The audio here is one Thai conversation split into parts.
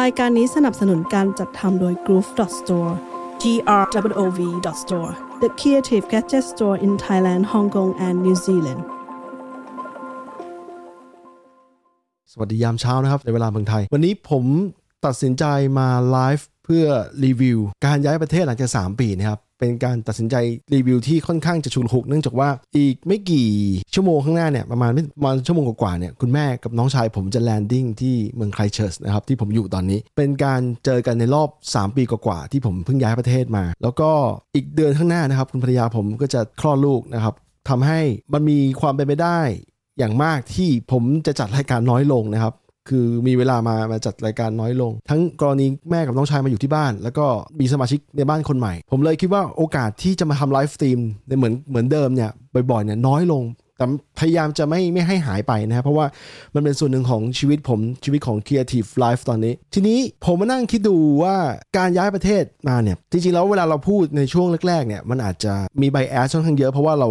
รายการนี้สนับสนุนการจัดทำโดย Groove Store g r w o v store the creative gadget store in Thailand Hong Kong and New Zealand สวัสดียามเช้านะครับ ในเวลาเมืองไทย วันนี้ผมตัดสินใจมาไลฟ์เพื่อรีวิว การย้ายประเทศหลังจาก 3 ปีนะครับ เป็นการตัดสินใจรีวิวที่ค่อนข้างจะฉุกละหุกเนื่องจากว่าอีกไม่กี่ชั่วโมงข้างหน้าเนี่ยประมาณไม่ประมาณชั่วโมงกว่าเนี่ยคุณแม่กับน้องชายผมจะ landing ที่เมืองไครสต์เชิร์ชนะครับที่ผมอยู่ตอนนี้ เป็นการเจอกันในรอบ 3 ปีกว่าๆที่ผมเพิ่งย้ายประเทศมา แล้วก็อีกเดือนข้างหน้านะครับคุณภรรยาผมก็จะคลอดลูกนะครับทำให้มันมีความเป็นไปได้อย่างมากที่ผมจะจัดรายการน้อยลงนะครับ คือมีเวลามามาจัดรายการน้อยลง ทั้งกรณีแม่กับน้องชายมาอยู่ที่บ้าน แล้วก็มีสมาชิกในบ้านคนใหม่ ผมเลยคิดว่าโอกาสที่จะมาทำไลฟ์สตรีมในเหมือนเหมือนเดิมเนี่ยบ่อยๆเนี่ยน้อยลง แต่พยายามจะไม่ไม่ให้หายไปนะครับเพราะว่ามันเป็นส่วนหนึ่งของชีวิตผมชีวิตของ Creative Life ตอนนี้ ทีนี้ผมมานั่งคิดดูว่าการย้ายประเทศมาเนี่ย จริงๆ แล้วเวลาเราพูดในช่วงแรกๆเนี่ยมันอาจจะมี bias ค่อนข้างเยอะ เพราะว่าเรา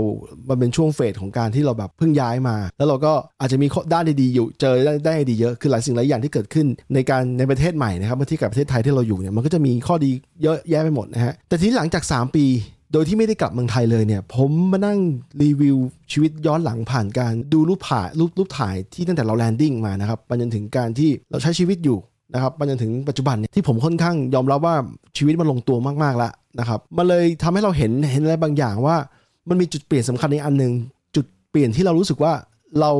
มันเป็นช่วง phase ของการที่เราแบบเพิ่งย้ายมา แล้วเราก็อาจจะมีข้อด้านดีๆอยู่เจอได้ได้ดีเยอะคือหลายสิ่งหลายอย่างที่เกิดขึ้นในการในประเทศใหม่นะครับเมื่อเทียบกับประเทศไทยที่เราอยู่เนี่ยมันก็จะมีข้อดีเยอะแยะไปหมดนะฮะแต่ทีนี้หลังจาก 3 ปี โดยที่ไม่ได้กลับเมืองไทยเลยเนี่ย ผมมานั่งรีวิวชีวิตย้อนหลังผ่านการดูรูปถ่ายรูปรูปถ่ายที่ตั้งแต่เรา landing มานะครับไปจนถึงการที่เราใช้ชีวิตอยู่นะครับไปจนถึงปัจจุบันเนี่ยที่ผมค่อนข้างยอมรับว่าชีวิตมันลงตัวมากๆแล้วนะครับมันเลยทำให้เราเห็นเห็นอะไรบางอย่างว่า มันมีจุดเปลี่ยนสำคัญในอันหนึ่งจุดเปลี่ยนที่เรารู้สึกว่าเรา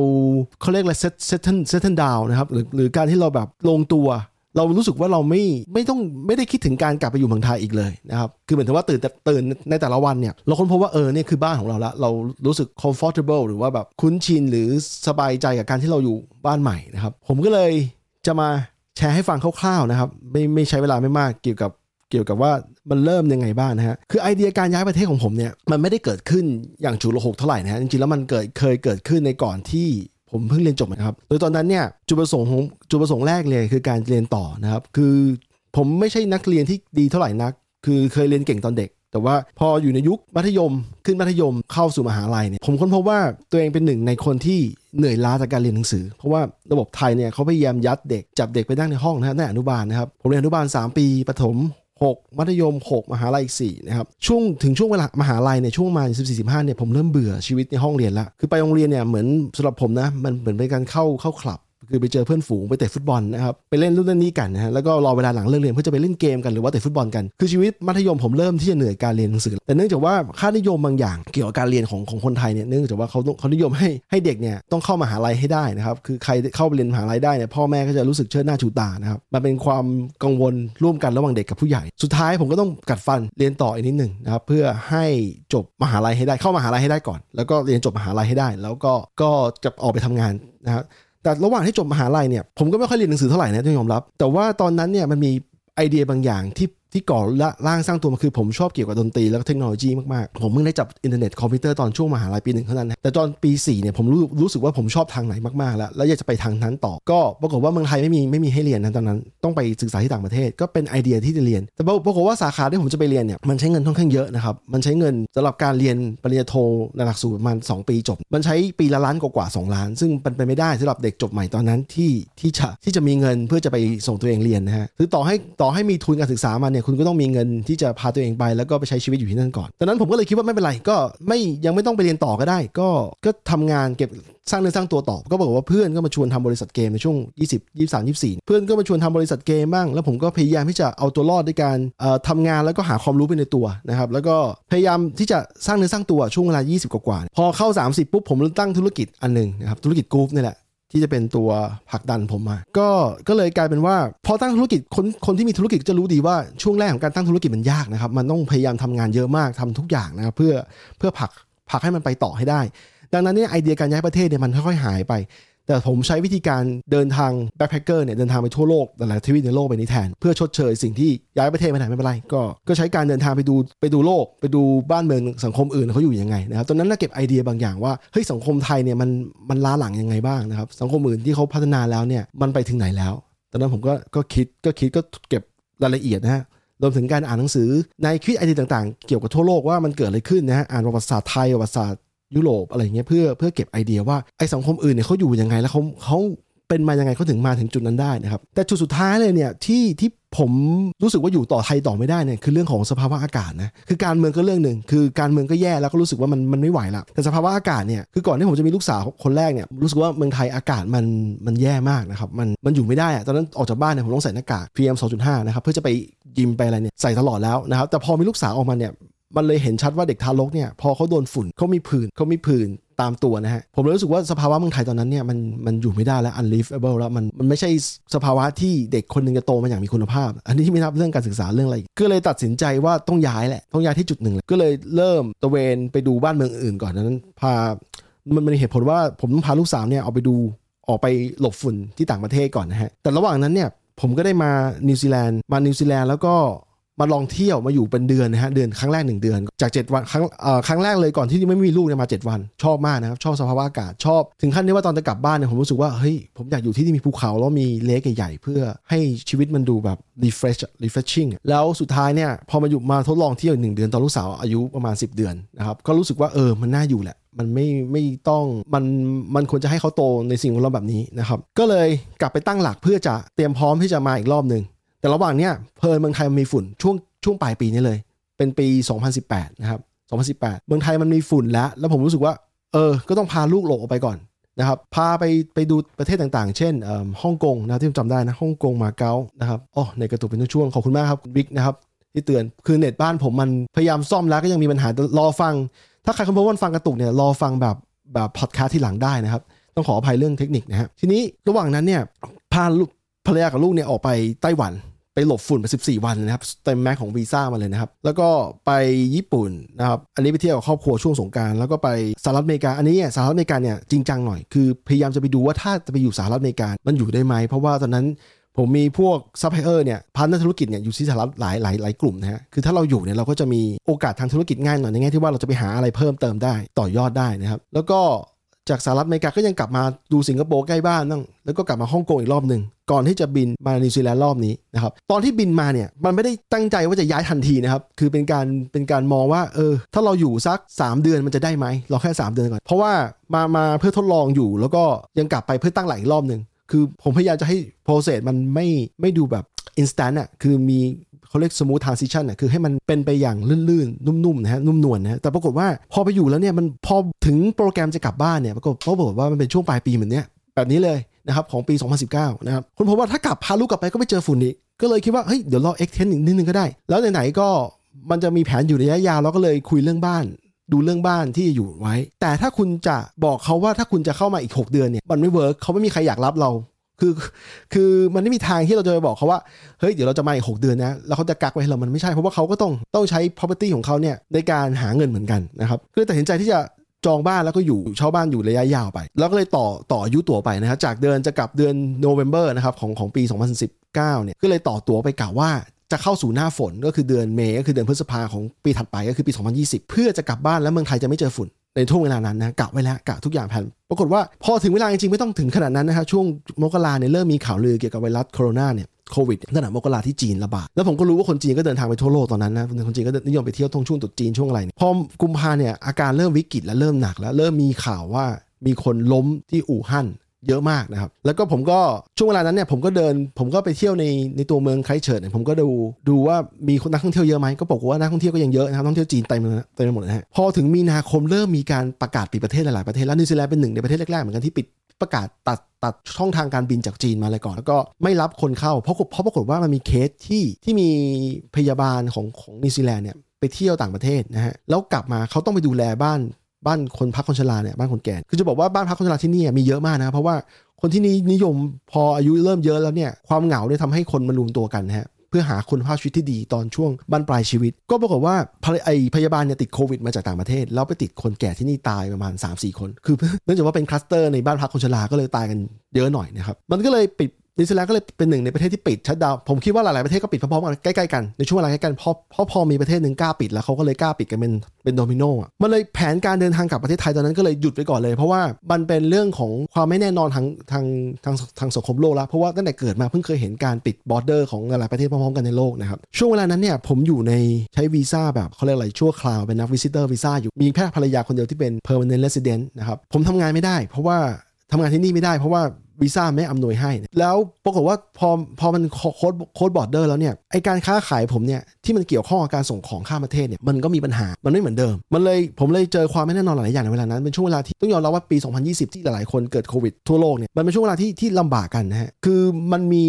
เขาเรียกอะไรเซตเซตเทนเซตนดาวนะครับหรือหรือการที่เราแบบลงตัว เรารู้สึกว่าเราไม่ไม่ต้องไม่ได้คิดถึงการกลับไปอยู่เมืองไทยอีกเลยนะครับ คือเหมือนถึงว่าตื่นแต่ตื่นในแต่ละวันเนี่ยเราค้นพบว่าเออเนี่ยคือบ้านของเราละเรารู้สึก comfortable หรือว่าแบบคุ้นชินหรือสบายใจกับการที่เราอยู่บ้านใหม่นะครับ ผมก็เลยจะมาแชร์ให้ฟังคร่าวๆนะครับ ไม่ไม่ใช้เวลาไม่มากเกี่ยวกับเกี่ยวกับว่ามันเริ่มยังไงบ้างนะฮะ คือไอเดียการย้ายประเทศของผมเนี่ยมันไม่ได้เกิดขึ้นอย่างฉุกละหกเท่าไหร่นะฮะ จริงๆแล้วมันเกิดเคยเกิดขึ้นในก่อนที่ ผมเพิ่งเรียนจบนะครับ โดยตอนนั้นเนี่ยจุดประสงค์ของจุดประสงค์แรกเลยคือการเรียนต่อนะครับ คือผมไม่ใช่นักเรียนที่ดีเท่าไหร่นัก คือเคยเรียนเก่งตอนเด็ก แต่ว่าพออยู่ในยุคมัธยม ขึ้นมัธยมเข้าสู่มหาลัยเนี่ยผมค้นพบว่าตัวเองเป็นหนึ่งในคนที่เหนื่อยล้าจากการเรียนหนังสือ เพราะว่าระบบไทยเนี่ยเขาพยายามยัดเด็กจับเด็กไปนั่งในห้องนะฮะในอนุบาลนะครับผมเรียนอนุบาล 3 ปีประถม 6 มัธยม 6 มหาลัยอีก4นะครับช่วงถึงช่วงเวลามหาลัยเนี่ยช่วงมา14 15เนี่ยผมเริ่มเบื่อชีวิตในห้องเรียนละคือไปโรงเรียนเนี่ยเหมือนสำหรับผมนะมันเหมือนเป็นการเข้าเข้าคลับ คือไปเจอเพื่อนฝูงไปเตะฟุตบอลนะครับไปเล่นรุ่นนี้กันนะฮะแล้วก็รอเวลาหลังเลิกเรียนเพื่อจะไปเล่นเกมกันหรือว่าเตะฟุตบอลกันคือชีวิตมัธยมผมเริ่มที่จะเหนื่อยการเรียนหนังสือ แต่เนื่องจากว่าค่านิยมบางอย่างเกี่ยวกับการเรียนของของคนไทยเนี่ยเนื่องจากว่าเขาเขานิยมให้ให้เด็กเนี่ยต้องเข้ามหาลัยให้ได้นะครับคือใครเข้าไปเรียนมหาลัยได้เนี่ยพ่อแม่ก็จะรู้สึกเชิดหน้าชูตานะครับมันเป็นความกังวลร่วมกันระหว่างเด็กกับผู้ใหญ่ สุดท้ายผมก็ต้องกัดฟันเรียนต่ออีกนิดหนึ่งนะครับเพื่อให้จบมหาลัยให้ได้เข้ามหาลัยให้ได้ก่อน แล้วก็เรียนจบมหาลัยให้ได้ แล้วก็ก็จะออกไปทำงานนะครับ แต่ระหว่างที่จบมหาลัยเนี่ยผมก็ไม่ค่อยเรียนหนังสือเท่าไหร่นะต้องยอมรับ แต่ว่าตอนนั้นเนี่ยมันมีไอเดียบางอย่างที่ที่ก่อร่างสร้างตัวมาคือผมชอบเกี่ยวกับดนตรีแล้วก็เทคโนโลยีมากๆ ผมเพิ่งได้จับอินเทอร์เน็ตคอมพิวเตอร์ตอนช่วงมหาลัยปีหนึ่งเท่านั้น แต่ตอนปี 4 เนี่ยผมรู้รู้สึกว่าผมชอบทางไหนมากๆ แล้ว แล้วอยากจะไปทางนั้นต่อ ก็ปรากฏว่าเมืองไทยไม่มีไม่มีให้เรียนนะตอนนั้น ต้องไปศึกษาที่ต่างประเทศ ก็เป็นไอเดียที่จะเรียน แต่ปรากฏว่าสาขาที่ผมจะไปเรียนเนี่ยมันใช้เงินค่อนข้างเยอะนะครับ มันใช้เงินสำหรับการเรียนปริญญาโทในหลักสูตรประมาณ2 ปีจบ มันใช้ปีละล้านกว่าๆ2ล้าน ซึ่งเป็นไปไม่ได้สำหรับเด็กจบใหม่ตอนนั้นที่ที่จะที่จะมีเงินเพื่อจะไปส่งตัวเองเรียนนะฮะคือต่อให้ต่อให้มีทุนการศึกษามาเนี่ยคุณก็ต้องมีเงินที่จะพาตัวเองไปแล้วก็ไปใช้ชีวิตอยู่ที่นั่นก่อนดังนั้นผมก็เลยคิดว่าไม่เป็นไรก็ไม่ยังไม่ต้องไปเรียนต่อก็ได้ ก็ก็ทำงานเก็บสร้างเนื้อสร้างตัวต่อก็บอกว่าเพื่อนก็มาชวนทำบริษัทเกมในช่วง 20 23 24 เพื่อนก็มาชวนทำบริษัทเกมบ้างแล้วผมก็พยายามที่จะเอาตัวรอดด้วยการทำงานแล้วก็หาความรู้ไปในตัวนะครับแล้วก็พยายามที่จะสร้างเนื้อสร้างตัวช่วงเวลา 20 กว่าๆพอเข้า 30ปุ๊บผมตั้งธุรกิจอันหนึ่งนะครับธุรกิจกรุ๊ปนี่แหละ ที่จะเป็นตัวผลักดันผมมาก็ก็เลยกลายเป็นว่าพอตั้งธุรกิจคนคนที่มีธุรกิจจะรู้ดีว่าช่วงแรกของการตั้งธุรกิจมันยากนะครับ มันต้องพยายามทำงานเยอะมากทำทุกอย่างนะครับเพื่อเพื่อผลักผลักให้มันไปต่อให้ได้ ดังนั้นเนี่ยไอเดียการย้ายประเทศเนี่ยมันค่อยๆหายไป แต่ผมใช้วิธีการเดินทางแบ็คแพคเกอร์เนี่ยเดินทางไปทั่วโลกหลายทวีปในโลกไปนี้แทน เพื่อชดเชยสิ่งที่ย้ายประเทศไปไหนไม่เป็นไร ก็ก็ใช้การเดินทางไปดูไปดูโลก ไปดูบ้านเมืองสังคมอื่นเขาอยู่ยังไงนะครับตอนนั้นเราเก็บไอเดียบางอย่างว่าเฮ้ยสังคมไทยเนี่ยมันมันล้าหลังยังไงบ้างนะครับสังคมอื่นที่เขาพัฒนาแล้วเนี่ยมันไปถึงไหนแล้ว ตอนนั้นผมก็ก็คิดก็คิดก็เก็บรายละเอียดนะฮะรวมถึงการอ่านหนังสือในคิดไอเดียต่างๆ เกี่ยวกับทั่วโลกว่ามันเกิดอะไรขึ้นนะฮะอ่านประวัติศาสตร์ไทยประวัติศาสตร์ ยุโรปอะไรเงี้ยเพื่อเพื่อเก็บไอเดียว่าไอสังคมอื่นเนี่ยเขาอยู่ยังไงแล้วเขาเขาเป็นมายังไงเขาถึงมาถึงจุดนั้นได้นะครับ แต่จุดสุดท้ายเลยเนี่ยที่ที่ผมรู้สึกว่าอยู่ต่อไทยต่อไม่ได้เนี่ยคือเรื่องของสภาวะอากาศนะคือการเมืองก็เรื่องหนึ่งคือการเมืองก็แย่แล้วก็รู้สึกว่ามันมันไม่ไหวละแต่สภาวะอากาศเนี่ยคือก่อนที่ผมจะมีลูกสาวคนแรกเนี่ยรู้สึกว่าเมืองไทยอากาศมันมันแย่มากนะครับมันมันอยู่ไม่ได้อะตอนนั้นออกจากบ้านเนี่ยผมต้องใส่หน้ากาก PM 2.5นะครับเพื่อจะไปยิมไปอะไรเนี่ยใส่ตลอดแล้วนะครับแต่พอมีลูกสาวออกมาเนี่ย มันเลยเห็นชัดว่าเด็กทารกเนี่ยพอเขาโดนฝุ่นเขามีผื่นเขามีผื่นตามตัวนะฮะ ผมเลยรู้สึกว่าสภาวะเมืองไทยตอนนั้นเนี่ยมันมันอยู่ไม่ได้แล้ว unlivable แล้วมันมันไม่ใช่สภาวะที่เด็กคนหนึ่งจะโตมาอย่างมีคุณภาพ อันนี้ที่ไม่นับเรื่องการศึกษาเรื่องอะไร ก็เลยตัดสินใจว่าต้องย้ายแหละ ต้องย้ายที่จุดหนึ่งเลยก็เลยเริ่มตะเวนไปดูบ้านเมืองอื่นก่อนนั้น พา มันมันเหตุผลว่าผมต้องพาลูกสาวเนี่ยเอาไปดูออกไปหลบฝุ่นที่ต่างประเทศก่อนนะฮะแต่ระหว่างนั้นเนี่ยผมก็ได้มานิวซีแลนด์มานิวซีแลนด์แล้วก็ มาลองเที่ยวมาอยู่เป็นเดือนนะฮะเดือนครั้งแรกหนึ่งเดือน จาก 7 วันครั้งเอ่อครั้งแรกเลยก่อนที่ไม่มีลูกเนี่ยมา 7 วัน ชอบมากนะครับชอบสภาวะอากาศชอบ ถึงขั้นที่ว่าตอนจะกลับบ้านเนี่ยผมรู้สึกว่าเฮ้ยผมอยากอยู่ที่ที่มีภูเขาแล้วมี lake ใหญ่ๆเพื่อให้ชีวิตมันดูแบบ refresh refreshing แล้วสุดท้ายเนี่ยพอมาอยู่มาทดลองเที่ยวหนึ่งเดือนตอนลูกสาวอายุประมาณ 10 เดือนนะครับก็รู้สึกว่าเออมันน่าอยู่แหละมันไม่ไม่ต้องมันมันควรจะให้เขาโตในสิ่งแวดล้อมแบบนี้นะครับก็เลยกลับไปตั้งหลักเพื่อจะเตรียมพร้อมที่จะมาอีกรอบหนึ่ง แต่ระหว่างเนี้ยเพลินเมืองไทยมันมีฝุ่นช่วงช่วงปลายปีนี้เลย เป็นปี 2018 นะครับ 2018 เมืองไทยมันมีฝุ่นแล้ว แล้วผมรู้สึกว่า เออ ก็ต้องพาลูกหลบออกไปก่อนนะครับ พาไปไปดูประเทศต่างๆ เช่นฮ่องกงนะที่ผมจำได้นะฮ่องกงมาเก๊านะครับอ๋อในกระตุกเป็นช่วงขอบคุณมากครับคุณบิ๊กนะครับที่เตือนคือเน็ตบ้านผมมันพยายามซ่อมแล้วก็ยังมีปัญหารอฟัง ถ้าใครค้นพบว่าฟังกระตุกเนี่ยรอฟังแบบแบบพอดแคสต์ที่หลังได้นะครับ ต้องขออภัยเรื่องเทคนิคนะฮะทีนี้ระหว่างนั้นเนี่ยพา ภรรยากับลูกเนี่ยออกไปไต้หวันไปหลบฝุ่นไป14 วันนะครับเต็ม max ของวีซ่ามาเลยนะครับ แล้วก็ไปญี่ปุ่นนะครับ อันนี้ไปเที่ยวกับครอบครัวช่วงสงกรานต์แล้วก็ไปสหรัฐอเมริกา อันนี้สหรัฐอเมริกาเนี่ยจริงจังหน่อย คือพยายามจะไปดูว่าถ้าจะไปอยู่สหรัฐอเมริกา มันอยู่ได้ไหม เพราะว่าตอนนั้นผมมีพวกซัพพลายเออร์เนี่ยพันธมิตรธุรกิจเนี่ยอยู่ที่สหรัฐหลายหลายหลายกลุ่มนะฮะ คือถ้าเราอยู่เนี่ยเราก็จะมีโอกาสทางธุรกิจง่ายหน่อยในแง่ที่ว่าเราจะไปหาอะไรเพิ่มเติมได้ต่อยอดได้นะครับ แล้วก็ จากสหรัฐอเมริกาก็ยังกลับมาดูสิงคโปร์ใกล้บ้านนั่งแล้วก็กลับมาฮ่องกงอีกรอบหนึ่งก่อนที่จะบินมานิวซีแลนด์รอบนี้นะครับตอนที่บินมาเนี่ยมันไม่ได้ตั้งใจว่าจะย้ายทันทีนะครับคือเป็นการเป็นการมองว่าเออถ้าเราอยู่สัก 3 เดือนมันจะได้ไหมเราแค่ 3 เดือนก่อน เพราะว่ามามาเพื่อทดลองอยู่ แล้วก็ยังกลับไปเพื่อตั้งหลักอีกรอบหนึ่งคือผมพยายามจะให้ process มันไม่ไม่ดูแบบ instant อะคือมี เขาเรียก smooth transition น่ะคือให้มันเป็นไปอย่างลื่นๆ นุ่มๆนะฮะนุ่มนวลนะฮะแต่ปรากฏว่าพอไปอยู่แล้วเนี่ยมันพอถึงโปรแกรมจะกลับบ้านเนี่ยปรากฏปรากฏว่ามันเป็นช่วงปลายปีเหมือนเนี้ยแบบนี้เลยนะครับของปี 2019 นะครับคุณพบว่าถ้ากลับพาลูกกลับไปก็ไม่เจอฝุ่นนี้ก็เลยคิดว่าเฮ้ยเดี๋ยวรอ extend อีกนิดนึงก็ได้ แล้วไหนๆก็มันจะมีแผนอยู่ระยะยาวเราก็เลยคุยเรื่องบ้านดูเรื่องบ้านที่อยู่ไว้ แต่ถ้าคุณจะบอกเขาว่าถ้าคุณจะเข้ามาอีก 6 เดือนเนี่ยมันไม่ work เขาไม่มีใครอยากรับเรา คือ คือมันไม่มีทางที่เราจะไปบอกเขาว่า เฮ้ย เดี๋ยวเราจะมาอีกหกเดือนนะ แล้วเขาจะกักไว้ให้เรา มันไม่ใช่ เพราะว่าเขาก็ต้อง ต้องใช้ property ของเขาเนี่ยในการหาเงินเหมือนกันนะครับก็เลยตัดสินใจที่จะจองบ้านแล้วก็อยู่เช่าบ้านอยู่ระยะยาวไป แล้วก็เลยต่อต่ออายุตั๋วไปนะครับจากเดือนจะกลับเดือนโนเวม ber นะครับของของปี 2019เนี่ยก็เลยต่อตั๋วไปกล่าวว่าจะเข้าสู่หน้าฝนก็คือเดือนเมษก็คือเดือนพฤษภาของปีถัดไปก็คือปี 2020 เพื่อจะกลับบ้านแล้วเมืองไทยจะไม่เจอฝุ่น ในช่วงเวลานั้นนะกะไว้แล้วกะทุกอย่างแผนปรากฏว่าพอถึงเวลาจริงๆ ไม่ต้องถึงขนาดนั้นนะครับช่วงมกราเนี่ยเริ่มมีข่าวลือเกี่ยวกับไวรัสโคโรนาเนี่ยโควิดตั้งแต่มกราที่จีนระบาด แล้วผมก็รู้ว่าคนจีนก็เดินทางไปทั่วโลกตอนนั้นนะคนจีนก็นิยมไปเที่ยวท่องช่วงตุดจีนช่วงอะไรพอกุมภาเนี่ยอาการเริ่มวิกฤตและเริ่มหนักแล้วเริ่มมีข่าวว่ามีคนล้มที่อู่ฮั่น เยอะมากนะครับ แล้วก็ผมก็ช่วงเวลานั้นเนี่ยผมก็เดิน ผมก็ไปเที่ยวในในตัวเมืองไครสต์เชิร์ชเนี่ยผมก็ดูดูว่ามีคนนักท่องเที่ยวเยอะไหมก็บอกว่านักท่องเที่ยวก็ยังเยอะนะครับท่องเที่ยวจีนเต็มเลยเต็มไปหมดนะฮะพอถึงมีนาคมเริ่มมีการประกาศปิดประเทศหลายๆประเทศแล้วนิวซีแลนด์เป็นหนึ่งในประเทศแรกๆเหมือนกันที่ปิดประกาศตัดตัดช่องทางการบินจากจีนมาเลยก่อน แล้วก็ไม่รับคนเข้าเพราะเพราะปรากฏว่ามันมีเคสที่ที่มีพยาบาลของของนิวซีแลนด์เนี่ยไปเที่ยวต่างประเทศนะฮะแล้วกลับมาเขาต้องไปดูแลบ้าน บ้านคนพักคนชราเนี่ยบ้านคนแก่คือจะบอกว่าบ้านพักคนชราที่นี่มีเยอะมากนะเพราะว่าคนที่นี้นิยมพออายุเริ่มเยอะแล้วเนี่ยความเหงาเนี่ยทำให้คนมารวมตัวกันนะฮะเพื่อหาคุณภาพชีวิตที่ดีตอนช่วงบั้นปลายชีวิต ก็ปรากฏว่าไอพยาบาลเนี่ยติดโควิดมาจากต่างประเทศ แล้วไปติดคนแก่ที่นี่ตายประมาณ 3-4 คน คือเนื่องจากว่าเป็นคลัสเตอร์ในบ้านพักคนชราก็เลยตายกันเยอะหน่อยนะครับมันก็เลยปิด นิวซีแลนด์ก็เลยเป็นหนึ่งในประเทศที่ปิด shutdown ผมคิดว่าหลาย ๆ ประเทศก็ปิดพร้อม ๆ กันใกล้ ๆ กัน ในช่วงเวลาใกล้กันเพราะเพราะพอมีประเทศหนึ่งกล้าปิดแล้วเขาก็เลยกล้าปิดกันเป็นเป็นโดมิโนอะมันเลยแผนการเดินทางกลับประเทศไทยตอนนั้นก็เลยหยุดไปก่อนเลย เพราะว่ามันเป็นเรื่องของความไม่แน่นอนทางทางทางทางสังคมโลกแล้วเพราะว่าตั้งแต่เกิดมาเพิ่งเคยเห็นการปิด border ของหลายประเทศพร้อม ๆ กันในโลกนะครับช่วงเวลานั้นเนี่ยผมอยู่ในใช้วีซ่าแบบเขาเรียกอะไรชั่วคราวเป็นนัก visitor visa อยู่มีแค่ภรรยาคนเดียวที่เป็น permanent resident นะครับผมทำงานไม่ได้ เพราะว่าทำงานที่นี่ไม่ได้เพราะว่า วีซ่าไม่อำนวยให้ แล้วปรากฏว่าพอพอมัน close close border แล้วเนี่ยไอการค้าขายผมเนี่ยที่มันเกี่ยวข้องกับการส่งของข้ามประเทศเนี่ยมันก็มีปัญหามันไม่เหมือนเดิม มันเลยผมเลยเจอความไม่แน่นอนหลายอย่างในเวลานั้นเป็นช่วงเวลาที่ต้องยอมรับว่าปี 2020 ที่หลายๆคนเกิดโควิดทั่วโลกเนี่ยมันเป็นช่วงเวลาที่ที่ลำบากกันนะฮะคือมันมี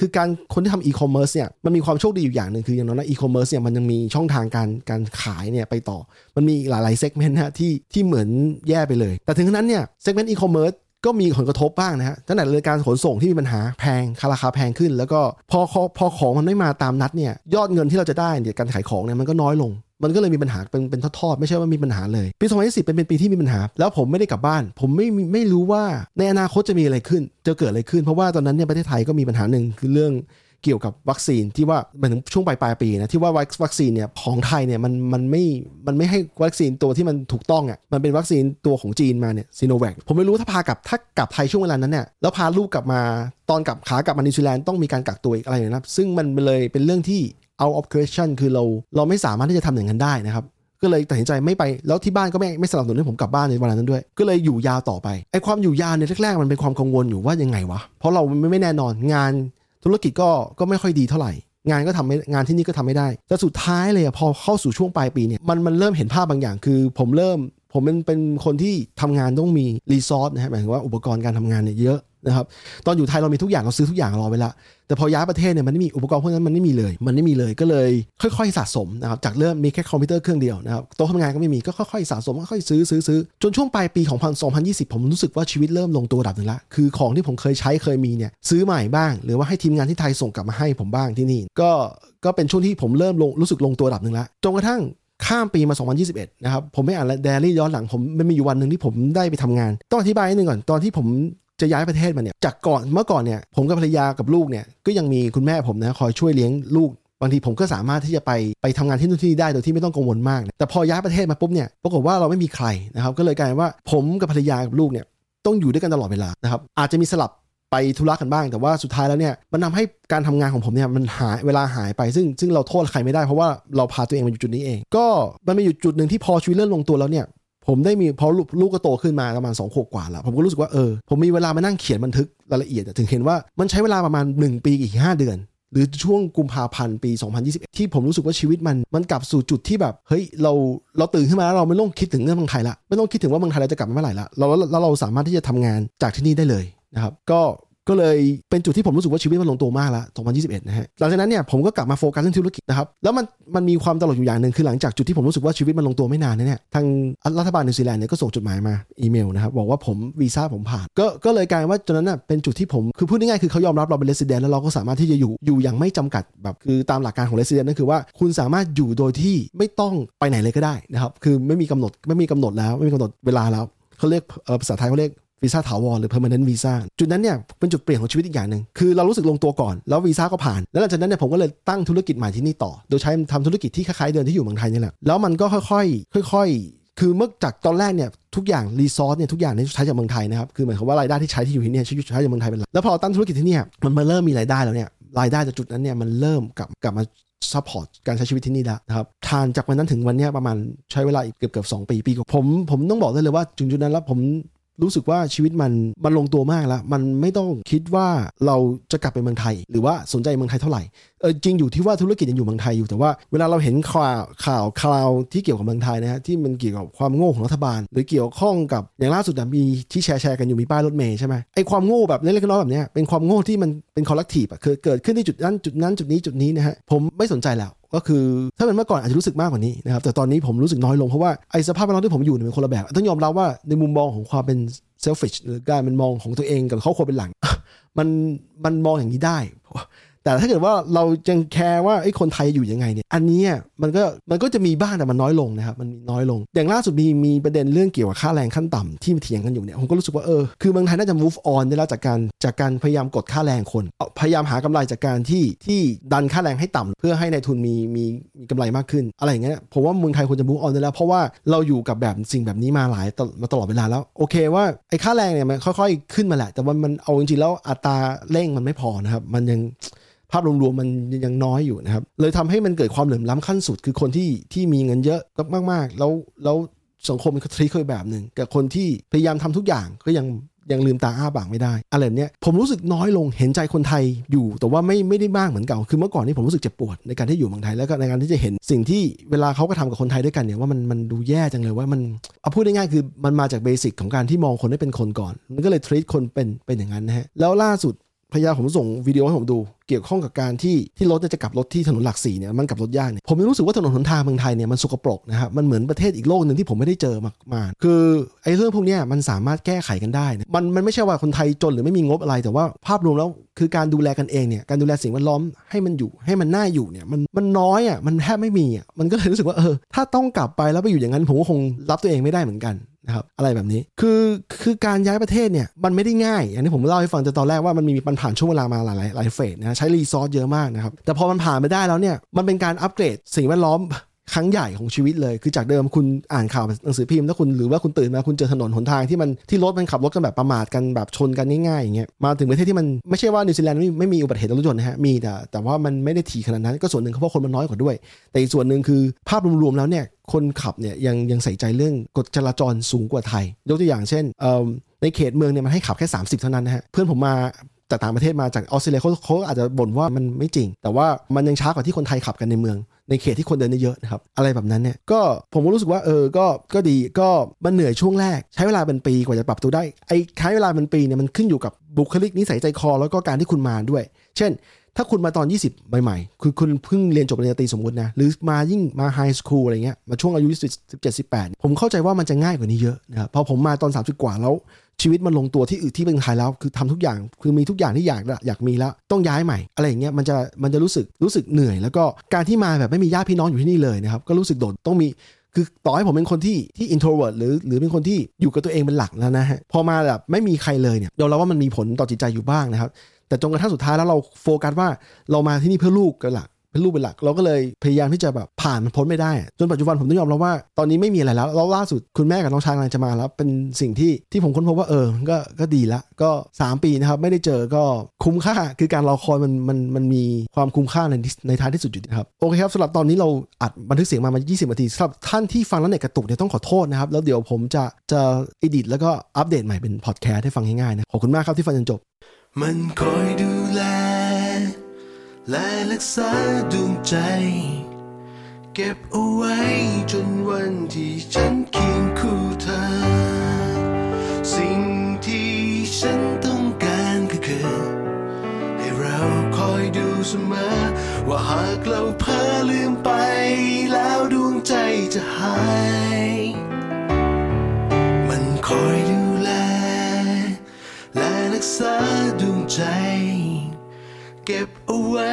คือการคนที่ทำอีคอมเมิร์ซเนี่ยมันมีความโชคดีอยู่อย่างหนึ่งคืออย่างน้อยอีคอมเมิร์ซเนี่ยมันยังมีช่องทางการการขายเนี่ยไปต่อ มันมีหลายๆ segment นะที่ที่เหมือนแย่ไปเลย แต่ถึงนั้นเนี่ย segment อีคอมเมิร์ซ ก็มีผลกระทบบ้างนะฮะตั้งแต่เลยการขนส่งที่มีปัญหาแพงราคาแพงขึ้น แล้วก็พอพอของมันไม่มาตามนัดเนี่ยยอดเงินที่เราจะได้เนี่ยการขายของเนี่ยมันก็น้อยลง มันก็เลยมีปัญหาเป็นเป็นทอดๆ ไม่ใช่ว่ามีปัญหาเลย ปี 2020เป็นเป็นปีที่มีปัญหา แล้วผมไม่ได้กลับบ้าน ผมไม่ไม่รู้ว่าในอนาคตจะมีอะไรขึ้น จะเกิดอะไรขึ้น เพราะว่าตอนนั้นเนี่ยประเทศไทยก็มีปัญหาหนึ่งคือเรื่อง เกี่ยวกับวัคซีนที่ว่าเหมือนช่วงปลายปลายปีนะที่ว่าวัคซีนเนี่ยของไทยเนี่ยมันมันไม่มันไม่ให้วัคซีนตัวที่มันถูกต้องอะมันเป็นวัคซีนตัวของจีนมาเนี่ยซีโนแวคผมไม่รู้ถ้าพากลับถ้ากลับไทยช่วงเวลานั้นเนี่ยแล้วพาลูกกลับมาตอนกลับขากลับมานิวซีแลนด์ต้องมีการกักตัวอีกอะไรนะครับซึ่งมันเลยเป็นเรื่องที่ out of question คือเราเราไม่สามารถที่จะทำอย่างนั้นได้นะครับก็เลยตัดสินใจไม่ไปแล้วที่บ้านก็ไม่ไม่สนับสนุนให้ผมกลับบ้านในวันนั้นด้วย ก็เลยอยู่ยาวต่อไปไอ้ความอยู่ยาวในแรกๆมันเป็นความกังวลอยู่ว่ายังไงวะเพราะเราไม่แน่นอนงาน ธุรกิจก็ก็ไม่ค่อยดีเท่าไหร่ งานก็ทำไม่งานที่นี่ก็ทำไม่ได้ แต่สุดท้ายเลยพอเข้าสู่ช่วงปลายปีเนี่ยมันมันเริ่มเห็นภาพบางอย่าง คือผมเริ่มผมเป็นเป็นคนที่ทำงานต้องมีรีซอสนะฮะหมายถึงว่าอุปกรณ์การทำงานเนี่ยเยอะ นะครับตอนอยู่ไทยเรามีทุกอย่างเราซื้อทุกอย่างรอไว้ละแต่พอย้ายประเทศเนี่ยมันไม่มีอุปกรณ์พวกนั้นมันไม่มีเลย มันไม่มีเลยก็เลยค่อย ๆ สะสมนะครับจากเริ่มมีแค่คอมพิวเตอร์เครื่องเดียวนะครับโต๊ะทำงานก็ไม่มีก็ค่อยๆสะสมค่อยๆซื้อซื้อซื้อจนช่วงปลายปีของ2020 ผมรู้สึกว่าชีวิตเริ่มลงตัวระดับหนึ่งละคือของที่ผมเคยใช้เคยมีเนี่ยซื้อใหม่บ้าง หรือว่าให้ทีมงานที่ไทยส่งกลับมาให้ผมบ้างที่นี่ก็ก็เป็นช่วงที่ผมเริ่มลงรู้สึกลงตัวระดับหนึ่งละจนกระทั่งข้ามปีมา 2021 นะครับ ผมไม่อ่านแดรี่ย้อนหลังผมมันมีอยู่วันหนึ่งที่ผมได้ไปทำงาน ต้องอธิบายนิดนึงก่อน ตอนที่ผม จะย้ายประเทศมาเนี่ยจากก่อนเมื่อก่อนเนี่ยผมกับภรรยากับลูกเนี่ยก็ยังมีคุณแม่ผมนะคอยช่วยเลี้ยงลูกบางทีผมก็สามารถที่จะไปไปทำงานที่นู่นที่นี่ได้โดยที่ไม่ต้องกังวลมากแต่พอย้ายประเทศมาปุ๊บเนี่ยปรากฏว่าเราไม่มีใครนะครับ ก็เลยกลายว่าผมกับภรรยากับลูกเนี่ยต้องอยู่ด้วยกันตลอดเวลานะครับอาจจะมีสลับไปธุระกันบ้าง แต่ว่าสุดท้ายแล้วเนี่ยมันทาให้การทำงานของผมเนี่ยมันหายเวลาหายไปซึ่งซึ่งเราโทษใครไม่ได้เพราะว่าเราพาตัวเองมาอยู่จุดนี้เอง ก็มันมีอยู่จุดหนึ่งที่พอชีวิตเริ่มลงตัวแล้วเนี่ย ผมได้มีพอลูกก็โตขึ้นมาประมาณ2ขวบกว่าแล้วผมก็รู้สึกว่าเออผมมีเวลามานั่งเขียนบันทึกรายละเอียดถึงเห็นว่ามันใช้เวลาประมาณ 1 ปีอีก5เดือน หรือช่วงกุมภาพันธ์ปี 2021 ที่ผมรู้สึกว่าชีวิตมันมันกลับสู่จุดที่แบบเฮ้ยเราเราตื่นขึ้นมาแล้วเราไม่ต้องคิดถึงเรื่องเมืองไทยละไม่ต้องคิดถึงว่าเมืองไทยเราจะกลับมาเมื่อไหร่ละเราแล้วเราสามารถที่จะทำงานจากที่นี่ได้เลยนะครับก็ ก็เลยเป็นจุดที่ผมรู้สึกว่าชีวิตมันลงตัวมากแล้ว2021นะฮะหลังจากนั้นเนี่ยผมก็กลับมาโฟกัสเรื่องธุรกิจนะครับแล้วมันมันมีความตลกอยู่อย่างหนึ่งคือหลังจากจุดที่ผมรู้สึกว่าชีวิตมันลงตัวไม่นานเนี่ยทางรัฐบาลนิวซีแลนด์เนี่ยก็ส่งจดหมายมาอีเมลนะครับบอกว่าผมวีซ่าผมผ่านก็ก็เลยกลายว่าจุดนั้นน่ะเป็นจุดที่ผมคือพูดง่ายๆคือเขายอมรับเราเป็น resident แล้วเราก็สามารถที่จะอยู่อยู่อย่างไม่จำกัดแบบคือตามหลักการของ resident นั่นคือว่าคุณสามารถอยู่โดยที่ไม่ต้องไปไหนเลยก็ได้นะครับคือไม่มีกำหนดไม่มีกำหนดแล้วไม่มีกำหนดเวลาแล้วเขาเรียกภาษาไทยเขาเรียก วีซ่าถาวรหรือ permanent visa จุดนั้นเนี่ยเป็นจุดเปลี่ยนของชีวิตอีกอย่างหนึ่งคือเรารู้สึกลงตัวก่อนแล้ววีซ่าก็ผ่าน แล้วหลังจากนั้นเนี่ยผมก็เลยตั้งธุรกิจใหม่ที่นี่ต่อ โดยใช้ทำธุรกิจที่คล้ายๆเดิมที่อยู่เมืองไทยนี่แหละแล้วมันก็ค่อยๆค่อยๆ คือเมื่อจากตอนแรกเนี่ยทุกอย่าง resource เนี่ยทุกอย่างเนี่ยใช้จากเมืองไทยนะครับคือหมายความว่ารายได้ที่ใช้ที่อยู่ที่นี่ใช้จากเมืองไทยเป็นหลักแล้วพอตั้งธุรกิจที่นี่มันมาเริ่มมีรายได้แล้วเนี่ยรายได้จากจุดนั้นเนี่ยมันเริ่มกลับกลับมา support การใช้ชีวิตที่นี่แล้วนะครับผ่านจากวันนั้นถึงวันนี้ประมาณใช้เวลาอีกเกือบเกือบสปีปีกผมผมต้องบอกได้เลยว่าจุดจุดนั้นแล้วผม รู้สึกว่าชีวิตมันมันลงตัวมากแล้ว มันไม่ต้องคิดว่าเราจะกลับไปเมืองไทย หรือว่าสนใจเมืองไทยเท่าไหร่เออจริงอยู่ที่ว่าธุรกิจยังอยู่เมืองไทยอยู่แต่ว่าเวลาเราเห็นข่าวข่าวคราวที่เกี่ยวกับเมืองไทยนะฮะที่มันเกี่ยวกับความโง่ของรัฐบาล หรือเกี่ยวข้องกับอย่างล่าสุดมีที่แชร์แชร์กันอยู่มีป้ายรถเมย์ใช่ไหมไอความโง่แบบเล็กๆน้อยๆแบบนี้เป็นความโง่ที่มันเป็นคอลเลกทีฟอะคือเกิดขึ้นที่จุดนั้นจุดนั้นจุดนี้จุดนี้นะฮะผมไม่สนใจแล้ว ก็คือถ้าเป็นเมื่อก่อนอาจจะรู้สึกมากกว่านี้นะครับแต่ตอนนี้ผมรู้สึกน้อยลงเพราะว่าไอสภาพแวดล้อมที่ผมอยู่เนี่ยเป็นคนละแบบ ต้องยอมรับว่าในมุมมองของความเป็นเซลฟิชหรือการมันมองของตัวเองกับครอบครัวเป็นหลัง มันมันมองอย่างนี้ได้ แต่ถ้าเกิดว่าเรายังแคร์ว่าไอ้คนไทยอยู่ยังไงเนี่ย อันนี้มันก็มันก็จะมีบ้างแต่มันน้อยลงนะครับ มันมน้อยลง อย่างล่าสุดมีมีประเด็นเรื่องเกี่ยวกับค่าแรงขั้นต่ำที่เถียงกันอยู่เนี่ย ผมก็รู้สึกว่าเออ คือเมืองไทยน่าจะ move on ได้แล้วจากการจากการพยายามกดค่าแรงคน พยายามหากำไรจากการที่ที่ดันค่าแรงให้ต่ำเพื่อให้ในทุนมีมีมีกำไรมากขึ้น อะไรอย่างเงี้ย ผมว่าเมืองไทยควรจะ move on ได้แล้ว เพราะว่าเราอยู่กับแบบสิ่งแบบนี้มาหลายมาตลอดเวลาแล้ว โอเคว่าไอ้ค่าแรงเนี่ยมันค่อย ๆ ขึ้นมาแหละ แต่ว่ามันเอาจริงๆแล้วอัตราเร่งมันไม่พอนะครับ มันยัง ภาพรวมๆมันยังน้อยอยู่นะครับ เลยทำให้มันเกิดความเหลื่อมล้าขั้นสุด คือคนที่ที่มีเงินเยอะมากๆ แล้วแล้วสังคมมันทรีเคยแบบหนึ่งกับคนที่พยายามทำทุกอย่างก็ยังยังลืมตาอ้าปากไม่ได้อะไรเนี้ยผมรู้สึกน้อยลงเห็นใจคนไทยอยู่ แต่ว่าไม่ไม่ได้มากเหมือนเก่าคือเมื่อก่อนนี่ผมรู้สึกเจ็บปวดในการที่อยู่เมืองไทยแล้วก็ในการที่จะเห็นสิ่งที่เวลาเขาก็ทำกับคนไทยด้วยกันเนี่ยว่ามันมันดูแย่จังเลยว่ามันเอาพูดง่ายๆคือมันมาจากเบสิกของการที่มองคนให้เป็นคนก่อน มันก็เลยทรีตคนเป็นเป็นอย่างนั้นนะฮะแล้วล่าสุด พยาผมส่งวิดีโอให้ผมดู เกี่ยวข้องกับการที่ที่รถจะกลับรถที่ถนนหลักสี่เนี่ยมันกลับรถยากเนี่ยผมรู้สึกว่าถนนหนทางเมืองไทยเนี่ยมันสกปรกนะครับมันเหมือนประเทศอีกโลกหนึ่งที่ผมไม่ได้เจอมามาคือไอ้เรื่องพวกนี้มันสามารถแก้ไขกันได้นะมันมันไม่ใช่ว่าคนไทยจนหรือไม่มีงบอะไรแต่ว่าภาพรวมแล้วคือการดูแลกันเองเนี่ยการดูแลสิ่งแวดล้อมให้มันอยู่ให้มันน่าอยู่เนี่ยมันมันน้อยอะมันแทบไม่มีอะมันก็เลยรู้สึกว่าเออถ้าต้องกลับไปแล้วไปอยู่อย่างนั้นผมก็คงรับตัวเองไม่ได้เหมือนกัน นะครับอะไรแบบนี้คือคือการย้ายประเทศเนี่ยมันไม่ได้ง่ายอย่างที่ผมเล่าให้ฟังแต่ตอนแรกว่ามันมีมันผ่านช่วงเวลามาหลายหลายหลายเฟสนะใช้รีซอสเยอะมากนะครับแต่พอมันผ่านไปได้แล้วเนี่ยมันเป็นการอัปเกรดสิ่งแวดล้อมครั้งใหญ่ของชีวิตเลย คือจากเดิมคุณอ่านข่าวหนังสือพิมพ์แล้วคุณหรือว่าคุณตื่นมาคุณเจอถนนหนทางที่มันที่รถมันขับรถกันแบบประมาทกันแบบชนกันง่ายๆอย่างเงี้ยมาถึงประเทศที่มันไม่ใช่ว่านิวซีแลนด์ไม่ไม่มีอุบัติเหตุรถยนต์นะฮะมีแต่แต่ว่ามันไม่ได้ถี่ขนาดนั้นก็ส่วนหนึ่งเพราะคนมันน้อยกว่าด้วย แต่อีกส่วนหนึ่งคือภาพรวมๆแล้วเนี่ย คนขับเนี่ยยังยังใส่ใจเรื่องกฎจราจรสูงกว่าไทย ยกตัวอย่างเช่นในเขตเมืองเนี่ยมันให้ขับแค่ 30 เท่านั้นนะฮะเพื่อนผมมาจากต่างประเทศมาจากออสเตรเลียเขาเขาอาจจะบ่นว่ามันไม่จริง แต่ว่ามันยังช้ากว่าที่คนไทยขับกันในเมือง ในเขตที่คนเดินเยอะนะครับ อะไรแบบนั้นเนี่ยก็ผมก็รู้สึกว่าเออก็ก็ดีก็มันเหนื่อยช่วงแรก ใช้เวลาเป็นปีกว่าจะปรับตัวได้ไอ้ใช้เวลาเป็นปีเนี่ยมันขึ้นอยู่กับบุคลิกนิสัยใจคอ แล้วก็การที่คุณมาด้วย เช่น ถ้าคุณมาตอน 20 ใหม่ๆ คือคุณเพิ่งเรียนจบปริญญาตรีสมมตินะ หรือมายิ่งมาไฮสคูลอะไรเงี้ย มาช่วงอายุ 17 18 ผมเข้าใจว่ามันจะง่ายกว่านี้เยอะนะครับ พอผมมาตอน 30 กว่าแล้ว ชีวิตมันลงตัวที่อื่นที่เป็นไทยแล้ว คือทำทุกอย่าง คือมีทุกอย่างที่อยากอยากมีแล้ว ต้องย้ายใหม่ อะไรอย่างเงี้ย มันจะ มันจะรู้สึก รู้สึกเหนื่อย แล้วก็การที่มาแบบไม่มีญาติพี่น้องอยู่ที่นี่เลยนะครับ ก็รู้สึกโดด ต้องมีคือต่อให้ผมเป็นคนที่ที่ introvert หรือหรือเป็นคนที่อยู่กับตัวเองเป็นหลักแล้วนะฮะพอมาแบบไม่มีใครเลยเนี่ยยอมรับว่ามันมีผลต่อจิตใจอยู่บ้างนะครับ แต่จนกระทั่งสุดท้ายแล้วเราโฟกัสว่าเรามาที่นี่เพื่อลูกกันหลักเป็นรูปเป็นหลัก เราก็เลยพยายามที่จะแบบผ่านมันพ้นไม่ได้ จนปัจจุบันผมต้องยอมรับว่าตอนนี้ไม่มีอะไรแล้วแล้วล่าสุดคุณแม่กับน้องชายกำลังจะมาแล้ว เป็นสิ่งที่ที่ผมค้นพบว่าเออก็ก็ดีละ ก็ 3 ปีนะครับ ไม่ได้เจอก็คุ้มค่าคือการรอคอยมันมันมันมีความคุ้มค่าในในท้ายที่สุดอยู่นะครับโอเคครับสำหรับตอนนี้เราอัดบันทึกเสียงมามา 20 นาทีสำหรับท่านที่ฟังแล้วเน็ตกระตุกเนี่ยต้องขอโทษนะครับแล้วเดี๋ยวผมจะจะอิดิทแล้วก็อัปเดตใหม่เป็นพอดแคสต์ให้ฟังง่ายๆนะขอบคุณมากครับที่ฟังจนจบ มันคอยดูแล และรักษาดวงใจ เก็บเอาไว้จนวันที่ฉันเคียงคู่เธอ สิ่งที่ฉันต้องการก็คือ ให้เราคอยดูเสมอ ว่าหากเราเพ้อลืมไปแล้วดวงใจจะหาย มันคอยดู กษาดวงใจ เก็บเอาไว้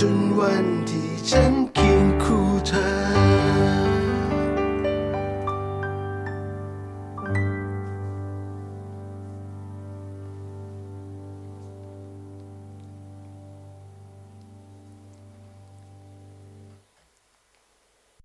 จนวันที่ฉันคิด